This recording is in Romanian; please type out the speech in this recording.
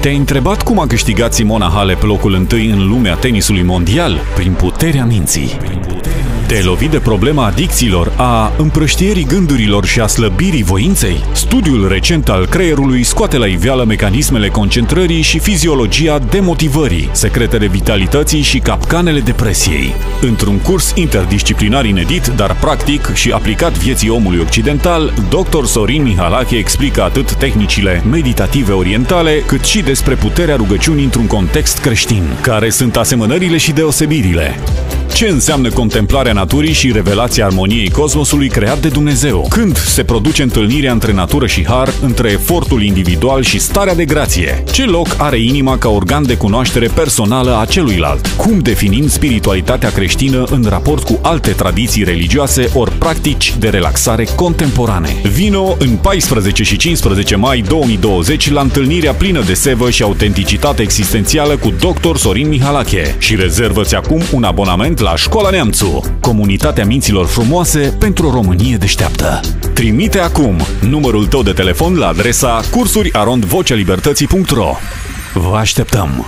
Te-ai întrebat cum a câștigat Simona Halep locul întâi în lumea tenisului mondial? Prin puterea minții. Te-ai lovit de problema adicțiilor, a împrăștierii gândurilor și a slăbirii voinței? Studiul recent al creierului scoate la iveală mecanismele concentrării și fiziologia demotivării, secretele vitalității și capcanele depresiei. Într-un curs interdisciplinar inedit, dar practic și aplicat vieții omului occidental, dr. Sorin Mihalache explică atât tehnicile meditative orientale, cât și despre puterea rugăciunii într-un context creștin. Care sunt asemănările și deosebirile? Ce înseamnă contemplarea naturii și revelația armoniei cosmosului creat de Dumnezeu? Când se produce întâlnirea între natură și har, între efortul individual și starea de grație? Ce loc are inima ca organ de cunoaștere personală a celuilalt? Cum definim spiritualitatea creștină în raport cu alte tradiții religioase ori practici de relaxare contemporane? Vino în 14 și 15 mai 2020 la întâlnirea plină de sevă și autenticitate existențială cu dr. Sorin Mihalache și rezervă-ți acum un abonament la Școala Neamțu, comunitatea minților frumoase pentru o Românie deșteaptă. Trimite acum numărul tău de telefon la adresa cursurirondvocelibertății.ro Vă așteptăm!